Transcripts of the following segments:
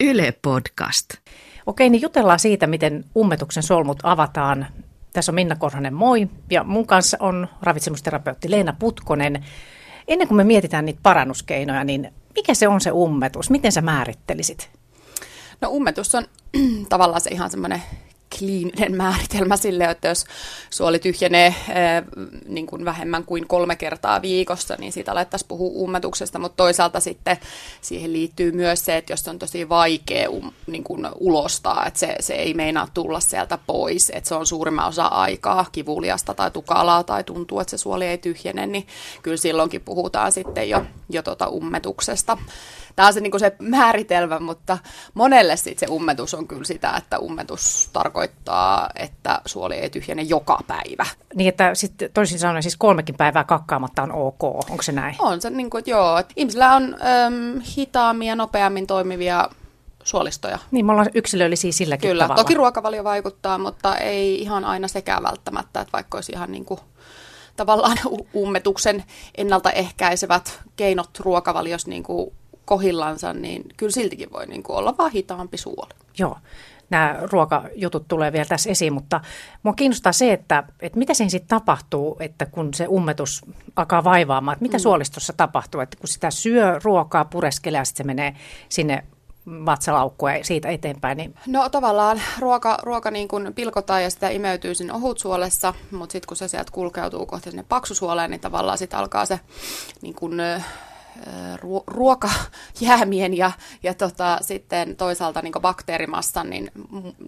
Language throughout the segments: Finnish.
Yle Podcast. Okei, niin jutellaan siitä, miten ummetuksen solmut avataan. Tässä on Minna Korhonen, moi. Ja mun kanssa on ravitsemusterapeutti Leena Putkonen. Ennen kuin me mietitään niitä parannuskeinoja, niin mikä se on se ummetus? Miten sä määrittelisit? No ummetus on tavallaan se ihan semmoinen kliininen määritelmä sille, että jos suoli tyhjenee ää, niin kuin vähemmän kuin kolme kertaa viikossa, niin siitä alettaisiin puhua ummetuksesta, mutta toisaalta sitten siihen liittyy myös se, että jos on tosi vaikea um, niin kuin ulostaa, että se, se ei meinaa tulla sieltä pois, että se on suurimman osa aikaa kivuliasta tai tukalaa tai tuntuu, että se suoli ei tyhjene, niin kyllä silloinkin puhutaan sitten jo, jo tota ummetuksesta tämä on se, niin kuin se määritelmä, mutta monelle sit se ummetus on kyllä sitä, että ummetus tarkoittaa, että suoli ei tyhjene joka päivä. Niin, että sitten toisin sanoen siis kolmekin päivää kakkaamatta on ok, onko se näin? On se niin kuin, että joo, että ihmisillä on äm, hitaammin ja nopeammin toimivia suolistoja. Niin, me ollaan yksilöllisiä silläkin Kyllä, tavalla. toki ruokavalio vaikuttaa, mutta ei ihan aina sekään välttämättä, että vaikka olisi ihan niin kuin tavallaan ummetuksen ennaltaehkäisevät keinot ruokavaliossa niin kuin kohillansa, niin kyllä siltikin voi niin kuin olla vaan hitaampi suoli. Joo, nämä ruokajutut tulee vielä tässä esiin, mutta mua kiinnostaa se, että, että mitä siinä sitten tapahtuu, että kun se ummetus alkaa vaivaamaan, että mitä mm. suolistossa tapahtuu, että kun sitä syö ruokaa, pureskelee ja sitten se menee sinne vatsalaukkua ja siitä eteenpäin. Niin... No tavallaan ruoka, ruoka niin kuin pilkotaan ja sitä imeytyy sinne ohutsuolessa, mutta sitten kun se sieltä kulkeutuu kohti sinne paksusuoleen, niin tavallaan sitten alkaa se niin kuin, ruokajäämien ja, ja tota, sitten toisaalta niin bakteerimassan niin,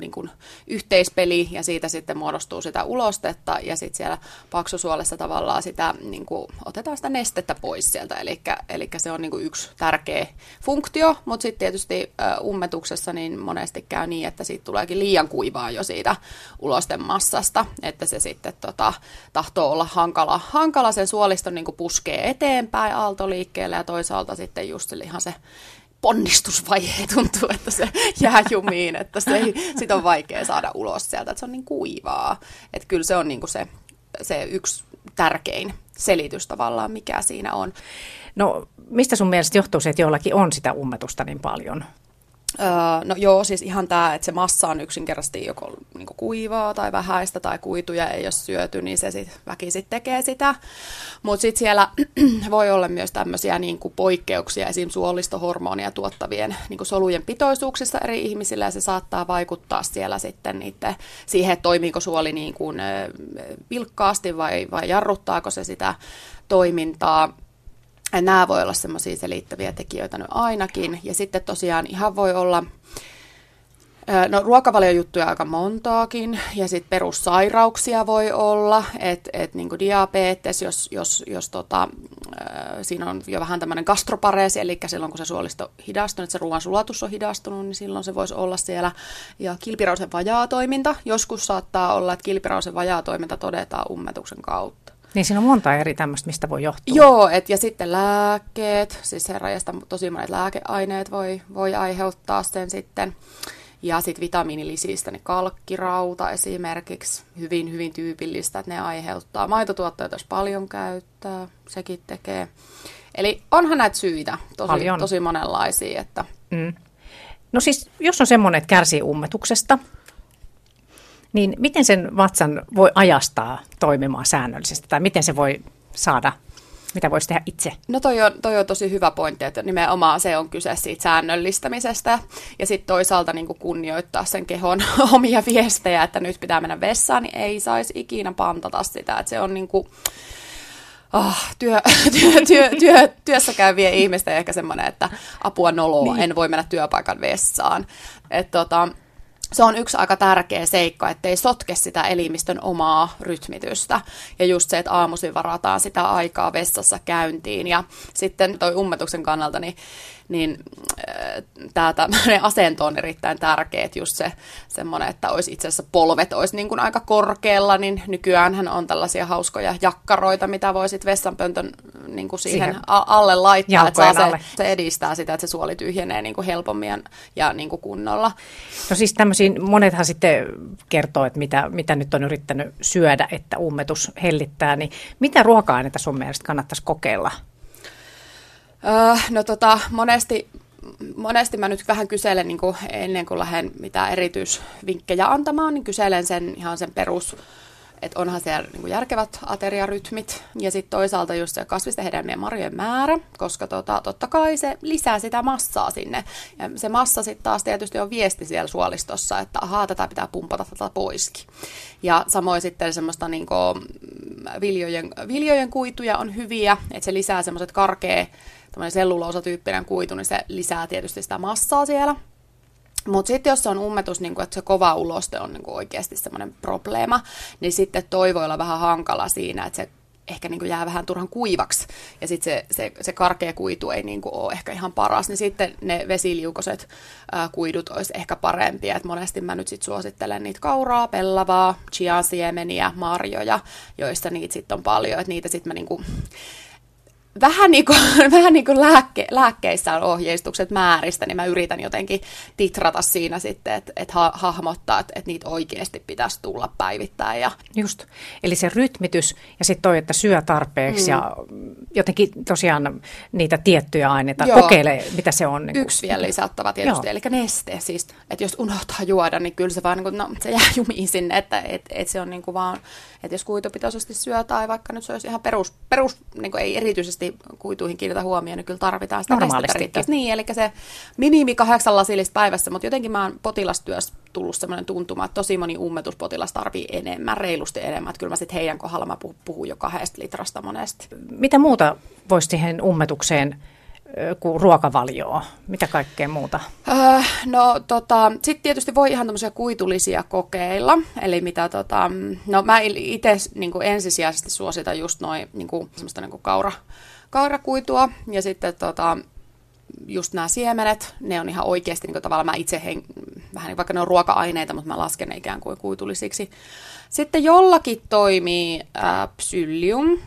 niin kuin yhteispeli ja siitä sitten muodostuu sitä ulostetta ja sitten siellä paksusuolessa tavallaan sitä, niin kuin, otetaan sitä nestettä pois sieltä, eli, se on niin kuin yksi tärkeä funktio, mutta sitten tietysti ummetuksessa niin monesti käy niin, että siitä tuleekin liian kuivaa jo siitä ulostemassasta, että se sitten tota, tahtoo olla hankala, hankala. Sen suoliston niin kuin puskee eteenpäin aaltoliikkeelle ja toisaalta sitten just ihan se ponnistusvaihe tuntuu, että se jää jumiin, että se ei, sit on vaikea saada ulos sieltä, että se on niin kuivaa. Että kyllä se on niin kuin se, se yksi tärkein selitys tavallaan, mikä siinä on. No mistä sun mielestä johtuu se, että jollakin on sitä ummetusta niin paljon? Öö, no joo, siis ihan tämä, että se massa on yksinkertaisesti joko niin kuivaa tai vähäistä tai kuituja ei ole syöty, niin se sitten väkisin tekee sitä. Mutta sitten siellä voi olla myös tämmöisiä niin poikkeuksia esim. suolistohormonia tuottavien niin solujen pitoisuuksissa eri ihmisillä ja se saattaa vaikuttaa siellä sitten niitä, siihen, että toimiiko suoli niin kuin, vilkkaasti vai, vai jarruttaako se sitä toimintaa. Ja nämä voi olla semmoisia selittäviä tekijöitä nyt ainakin. Ja sitten tosiaan ihan voi olla, no ruokavaliojuttuja aika montaakin, ja sitten perussairauksia voi olla, että et, niin diabetes, jos, jos, jos tota, siinä on jo vähän tämmöinen gastropareesi, eli silloin kun se suolisto hidastunut, että se ruoan sulatus on hidastunut, niin silloin se voisi olla siellä. Ja kilpirausen vajaatoiminta, joskus saattaa olla, että kilpirausen vajaatoiminta todetaan ummetuksen kautta. Niin siinä on monta eri tämmöistä, mistä voi johtua. Joo, et, ja sitten lääkkeet, siis herrajasta tosi monet lääkeaineet voi, voi aiheuttaa sen sitten. Ja sitten vitamiinilisistä, niin kalkkirauta esimerkiksi, hyvin, hyvin tyypillistä, että ne aiheuttaa. Maitotuotteita jos paljon käyttää, sekin tekee. Eli onhan näitä syitä tosi, tosi monenlaisia. Että... Mm. No siis, jos on semmoinen, että kärsii ummetuksesta, niin miten sen vatsan voi ajastaa toimimaan säännöllisesti tai miten se voi saada mitä voisi tehdä itse? No toi on, toi on tosi hyvä pointti, että nimenomaan se on kyse siitä säännöllistämisestä ja sitten toisaalta niin kunnioittaa sen kehon omia viestejä, että nyt pitää mennä vessaan, niin ei saisi ikinä pantata sitä, että se on niin kuin, oh, työ, työ, työ, työ, työssä käyvien ihmisten ehkä semmoinen, että apua noloa, niin. en voi mennä työpaikan vessaan. että tota, se on yksi aika tärkeä seikka, ettei sotke sitä elimistön omaa rytmitystä. Ja just se, että aamuisin varataan sitä aikaa vessassa käyntiin. Ja sitten toi ummetuksen kannalta, niin niin äh, tämä tämmöinen asento on erittäin tärkeä, että just se semmoinen, että olisi itse asiassa polvet olisi niin kuin aika korkealla, niin nykyään on tällaisia hauskoja jakkaroita, mitä voisit vessanpöntön niin kuin siihen, siihen alle laittaa, että saa alle. Se, se edistää sitä, että se suoli tyhjenee niin kuin helpommin ja, ja niin kuin kunnolla. No siis tämmöisiin, monethan sitten kertoo, että mitä, mitä nyt on yrittänyt syödä, että ummetus hellittää, niin mitä ruoka-aineita sun mielestä kannattaisi kokeilla? Öö, no tota, monesti monesti mä nyt vähän kyselen niin kuin ennen kuin lähden mitään erityisvinkkejä antamaan, niin kyselen sen ihan sen perus että onhan siellä niin järkevät ateriarytmit ja sitten toisaalta just se kasvisten hedelmien marjojen määrä, koska tota, totta kai se lisää sitä massaa sinne. Ja se massa sitten taas tietysti on viesti siellä suolistossa, että ahaa, tätä pitää pumpata tätä poiskin. Ja samoin sitten semmoista niin kuin, viljojen, viljojen kuituja on hyviä, että se lisää semmoiset karkea, selluloosatyyppinen kuitu, niin se lisää tietysti sitä massaa siellä. Mutta sitten jos se on ummetus, niin kun, että se kova uloste on niin oikeasti semmoinen probleema, niin sitten toi voi olla vähän hankala siinä, että se ehkä niin jää vähän turhan kuivaksi ja sitten se, se, se karkea kuitu ei niin ole ehkä ihan paras, niin sitten ne vesiliukoset ää, kuidut olisi ehkä parempia. Et monesti mä nyt sitten suosittelen niitä kauraa, pellavaa, chia-siemeniä, marjoja, joista niitä sitten on paljon, että niitä sitten mä niin kuin, vähän niin kuin, vähän niin kuin lääkke, lääkkeissä on ohjeistukset määristä, niin mä yritän jotenkin titrata siinä sitten, että, että ha, hahmottaa, että, että niitä oikeasti pitäisi tulla päivittäin. Ja... Just, eli se rytmitys ja sitten toi, että syö tarpeeksi mm. ja jotenkin tosiaan niitä tiettyjä aineita, Joo. kokeile mitä se on. Niin Yksi vielä lisättävä tietysti, Joo. eli neste. Siis, että jos unohtaa juoda, niin kyllä se vaan niin kuin, no, se jää jumiin sinne, että et, et se on niin kuin vaan, että jos kuitupitoisesti syö tai vaikka nyt se olisi ihan perus, perus niin kuin ei erityisesti kuituihin kiinnitä huomioon, niin kyllä tarvitaan sitä Normaalistikin. Niin, eli se minimi kahdeksan lasillista päivässä, mutta jotenkin mä oon potilastyössä tullut sellainen tuntuma, että tosi moni ummetuspotilas tarvii enemmän, reilusti enemmän, että kyllä mä sitten heidän kohdalla mä puhun jo kahdesta litrasta monesti. Mitä muuta voisi siihen ummetukseen kuin ruokavalioa? Mitä kaikkea muuta? Öö, no tota, sitten tietysti voi ihan tämmöisiä kuitulisia kokeilla. Eli mitä tota, no mä itse niin ensisijaisesti suositan just noin niin semmoista niin kaura, kaurakuitua ja sitten tota, just nämä siemenet, ne on ihan oikeasti niin tavallaan mä itse, hen, vähän niin vaikka ne on ruoka-aineita, mutta mä lasken ne ikään kuin kuitulisiksi. Sitten jollakin toimii ää, psyllium,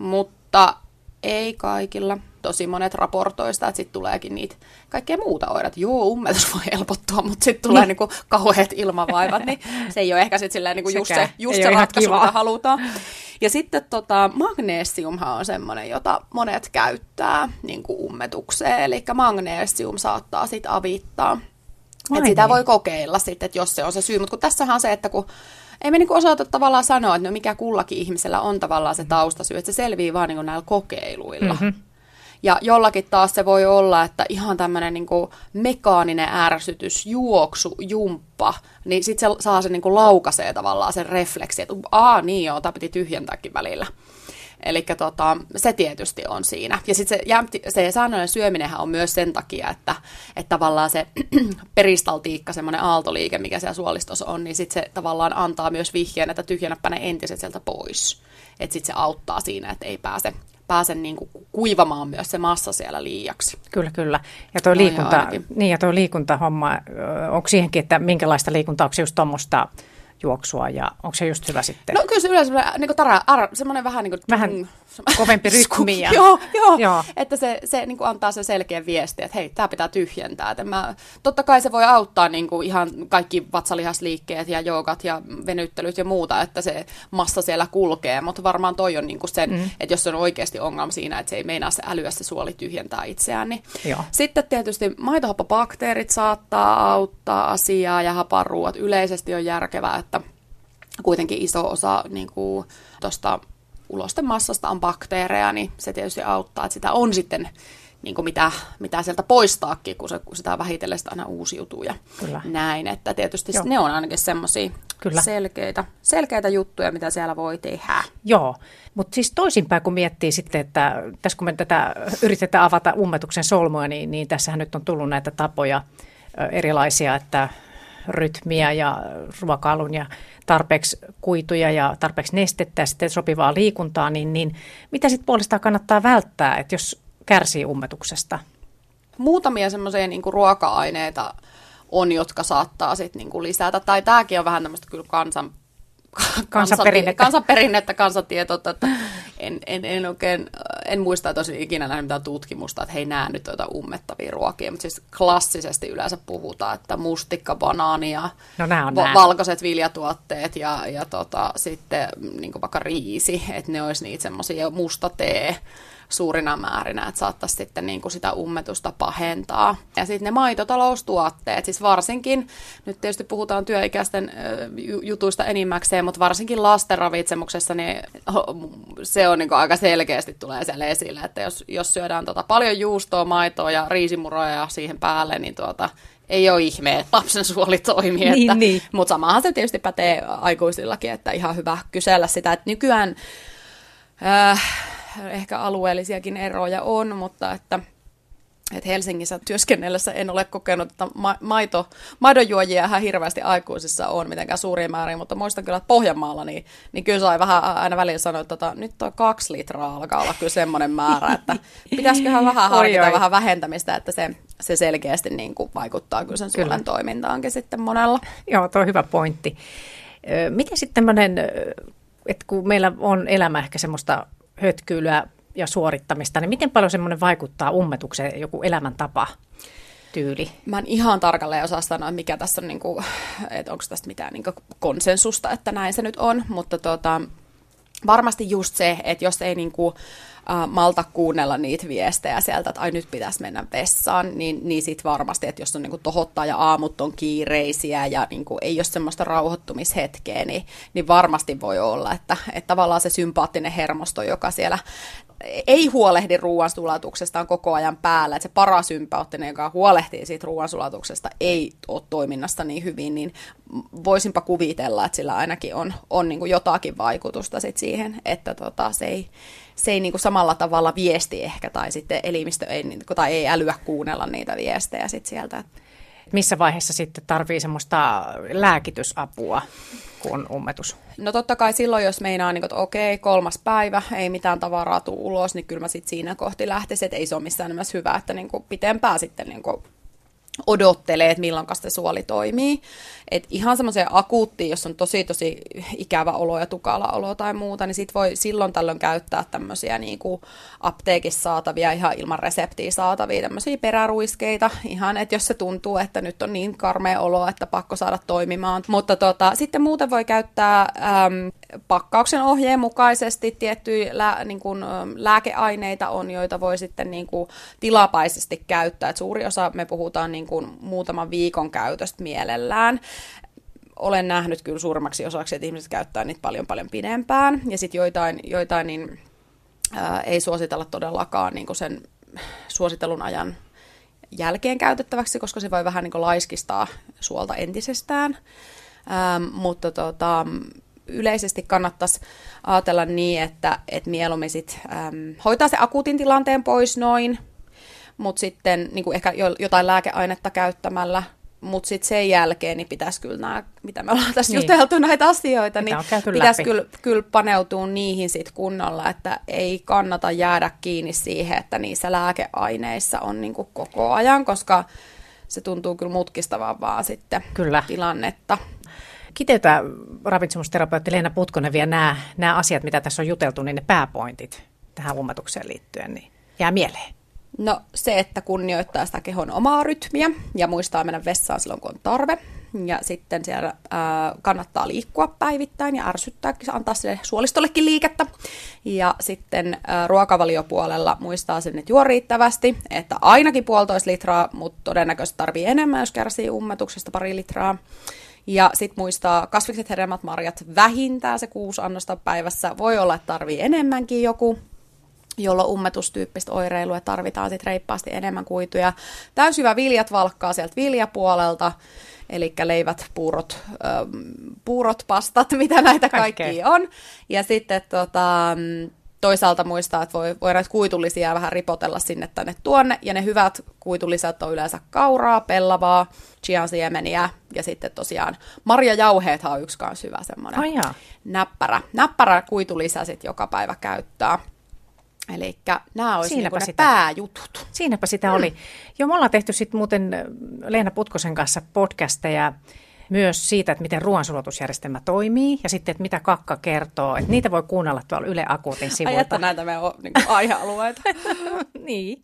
mutta ei kaikilla. Tosi monet raportoista, että sitten tuleekin niitä kaikkea muuta oireita. Joo, ummetus voi helpottua, mutta sitten tulee niin. niinku kauheat ilmavaivat, niin se ei ole ehkä sitten niinku just se, just se ratkaisu, mitä halutaan. Ja sitten tota, magnesiumhan on semmoinen, jota monet käyttää niin kuin ummetukseen, eli magnesium saattaa sitten avittaa. Että sitä voi kokeilla sitten, että jos se on se syy. Mutta kun tässähän on se, että kun ei me niinku osata tavallaan sanoa, että no mikä kullakin ihmisellä on tavallaan se taustasyy, että se selvii vaan niinku näillä kokeiluilla. Mm-hmm. Ja jollakin taas se voi olla, että ihan tämmöinen niin mekaaninen ärsytys, juoksu, jumppa, niin sitten se saa sen niin laukasee tavallaan sen refleksi, että aa niin joo, tämä piti tyhjentääkin välillä. Eli tota, se tietysti on siinä. Ja sitten se, se säännöllinen syöminenhän on myös sen takia, että, että tavallaan se peristaltiikka, semmoinen aaltoliike, mikä siellä suolistossa on, niin sitten se tavallaan antaa myös vihjeen, että tyhjennäpä ne entiset sieltä pois. Että sitten se auttaa siinä, että ei pääse pääse niin kuin kuivamaan myös se massa siellä liiaksi. Kyllä, kyllä. Ja tuo, no, liikunta, niin, ja tuo liikuntahomma, onko siihenkin, että minkälaista liikuntaa, onko just tuommoista juoksua ja onko se just hyvä sitten? No kyllä se yleensä niin kuin tara, ar, semmoinen vähän niin kuin... Vähän mm, kovempi rytmi. Ja... joo, joo, joo, että se, se niin kuin antaa sen selkeän viesti, että hei, tämä pitää tyhjentää. Että mä, totta kai se voi auttaa niin kuin ihan kaikki vatsalihasliikkeet ja joogat ja venyttelyt ja muuta, että se massa siellä kulkee, mutta varmaan toi on niin kuin sen, mm. että jos on oikeasti ongelma siinä, että se ei meinaa se älyä se suoli tyhjentää itseään, niin joo. sitten tietysti maitohappobakteerit saattaa auttaa asiaa ja haparuuat yleisesti on järkevää, että kuitenkin iso osa niin tuosta ulosten massasta on bakteereja, niin se tietysti auttaa, että sitä on sitten niin kuin mitä, mitä sieltä poistaakin, kun, se, kun sitä vähitellen sitä aina uusiutuu ja Kyllä. näin. Että tietysti Joo. ne on ainakin semmoisia selkeitä, selkeitä juttuja, mitä siellä voi tehdä. Joo, mutta siis toisinpäin kun miettii sitten, että tässä kun me tätä yritetään avata ummetuksen solmua, niin, niin tässähän nyt on tullut näitä tapoja erilaisia, että rytmiä ja ruokailun ja tarpeeksi kuituja ja tarpeeksi nestettä ja sitten sopivaa liikuntaa, niin, niin mitä sitten puolestaan kannattaa välttää, että jos kärsii ummetuksesta? Muutamia semmoisia niin ruoka-aineita on, jotka saattaa sitten niin lisätä, tai tämäkin on vähän tämmöistä kyllä kansan kansanperinnettä. kansanperinnettä, kansantietoutta, että en, en, en oikein, en muista, että olisi ikinä nähnyt mitään tutkimusta, että hei nää nyt tuota ummettavia ruokia, mutta siis klassisesti yleensä puhutaan, että mustikka, banaani ja no, on va- valkoiset viljatuotteet ja, ja tota, sitten niin vaikka riisi, että ne olisi niitä semmoisia musta tee, suurina määrinä, että saattaisi sitten niin kuin sitä ummetusta pahentaa. Ja sitten ne maitotaloustuotteet, siis varsinkin, nyt tietysti puhutaan työikäisten jutuista enimmäkseen, mutta varsinkin lasten ravitsemuksessa, niin se on niin kuin aika selkeästi tulee siellä esille, että jos, jos syödään tota paljon juustoa, maitoa ja riisimuroja siihen päälle, niin tuota, ei ole ihme, että lapsen suoli toimii. Niin, että, niin. Mutta samahan se tietysti pätee aikuisillakin, että ihan hyvä kysellä sitä, että nykyään äh, ehkä alueellisiakin eroja on, mutta että että Helsingissä työskennellessä en ole kokenut, että ma- maito, maidonjuojia ihan hirveästi aikuisissa on mitenkään suuria määriä, mutta muistan kyllä, että Pohjanmaalla, niin, niin kyllä sai vähän aina välillä sanoa, että tota, nyt tuo kaksi litraa alkaa olla kyllä semmoinen määrä, että pitäisiköhän vähän harkita oi, oi. vähän vähentämistä, että se, se selkeästi niin kuin vaikuttaa kyllä sen suolen toimintaankin sitten monella. Joo, tuo on hyvä pointti. Miten sitten tämmöinen, että kun meillä on elämä ehkä semmoista hötkyilyä ja suorittamista, niin miten paljon semmoinen vaikuttaa ummetukseen joku elämäntapa? Tyyli. Mä en ihan tarkalleen osaa sanoa, mikä tässä on, niin kuin, että onko tästä mitään niin konsensusta, että näin se nyt on, mutta tota, varmasti just se, että jos ei niin kuin, äh, malta kuunnella niitä viestejä sieltä, että ai nyt pitäisi mennä vessaan, niin, niin sit varmasti, että jos on niin kuin tohottaa ja aamut on kiireisiä ja niin kuin ei ole semmoista rauhoittumishetkeä, niin, niin varmasti voi olla, että, että tavallaan se sympaattinen hermosto, joka siellä ei huolehdi ruoansulatuksestaan koko ajan päällä, että se parasympaattinen, joka huolehtii siitä ruoansulatuksesta, ei ole toiminnasta niin hyvin, niin voisinpa kuvitella, että sillä ainakin on, on niin jotakin vaikutusta sit siihen, että tota, se ei, se ei niin kuin samalla tavalla viesti ehkä, tai sitten elimistö ei, niin tai ei älyä kuunnella niitä viestejä sit sieltä. Missä vaiheessa sitten tarvii semmoista lääkitysapua? kun on ummetus? No totta kai silloin, jos meinaa, niin, että okei, kolmas päivä, ei mitään tavaraa tule ulos, niin kyllä mä sitten siinä kohti lähtisin, että ei se ole missään nimessä hyvä, että niin kuin pitempään sitten niin kuin odottelee, että milloin se suoli toimii. Et ihan semmoiseen akuuttiin, jos on tosi tosi ikävä olo ja tukala olo tai muuta, niin sit voi silloin tällöin käyttää tämmöisiä niin apteekissa saatavia, ihan ilman reseptiä saatavia tämmöisiä peräruiskeita. Ihan, että jos se tuntuu, että nyt on niin karmea olo, että pakko saada toimimaan. Mutta tota, sitten muuten voi käyttää äm, pakkauksen ohjeen mukaisesti tiettyjä niin kuin, lääkeaineita on, joita voi sitten niin kuin, tilapäisesti käyttää. Et suuri osa me puhutaan niin kuin, muutaman viikon käytöstä mielellään olen nähnyt kyllä suurimmaksi osaksi, että ihmiset käyttää niitä paljon paljon pidempään. Ja sitten joitain, joitain niin, ää, ei suositella todellakaan niin sen suositellun ajan jälkeen käytettäväksi, koska se voi vähän niin laiskistaa suolta entisestään. Ähm, mutta tota, yleisesti kannattaisi ajatella niin, että, että mieluummin sit, äm, hoitaa se akuutin tilanteen pois noin, mutta sitten niin kuin ehkä jotain lääkeainetta käyttämällä, mutta sitten sen jälkeen niin pitäisi kyllä nämä, mitä me ollaan tässä niin. juteltu näitä asioita, niin pitäisi kyllä, kyllä paneutua niihin sit kunnolla, että ei kannata jäädä kiinni siihen, että niissä lääkeaineissa on niin kuin koko ajan, koska se tuntuu kyllä mutkistavaa vaan sitten kyllä. tilannetta kiteytä ravitsemusterapeutti Leena Putkonen vielä nämä, nämä asiat, mitä tässä on juteltu, niin ne pääpointit tähän ummatukseen liittyen, niin jää mieleen. No se, että kunnioittaa sitä kehon omaa rytmiä ja muistaa mennä vessaan silloin, kun on tarve. Ja sitten siellä ää, kannattaa liikkua päivittäin ja ärsyttää, antaa sille suolistollekin liikettä. Ja sitten ää, ruokavaliopuolella muistaa sen, että juo riittävästi, että ainakin puolitoista litraa, mutta todennäköisesti tarvii enemmän, jos kärsii ummetuksesta pari litraa. Ja sitten muistaa kasvikset, hedelmät, marjat vähintään se kuusi annosta päivässä. Voi olla, että tarvii enemmänkin joku, jolloin ummetustyyppistä oireilua tarvitaan sitten reippaasti enemmän kuituja. Täysjyvä viljat valkkaa sieltä viljapuolelta, eli leivät, puurot, ähm, puurot, pastat, mitä näitä kaikkia on. Ja sitten tota, toisaalta muistaa, että voi, voi näitä kuitullisia vähän ripotella sinne tänne tuonne, ja ne hyvät kuitulisat on yleensä kauraa, pellavaa, siemeniä, ja sitten tosiaan marjajauheethan on yksi kanssa hyvä semmoinen oh, näppärä, näppärä kuitulisä sit joka päivä käyttää. Eli nämä olisi Siinäpä niinku sitä. pääjutut. Siinäpä sitä mm. oli. Joo, me ollaan tehty sitten muuten Leena Putkosen kanssa podcasteja myös siitä, että miten ruoansulatusjärjestelmä toimii ja sitten, että mitä kakka kertoo. Että niitä voi kuunnella tuolla Yle Akuutin sivuilta. Ai, että näitä meidän niin aihealueita. niin.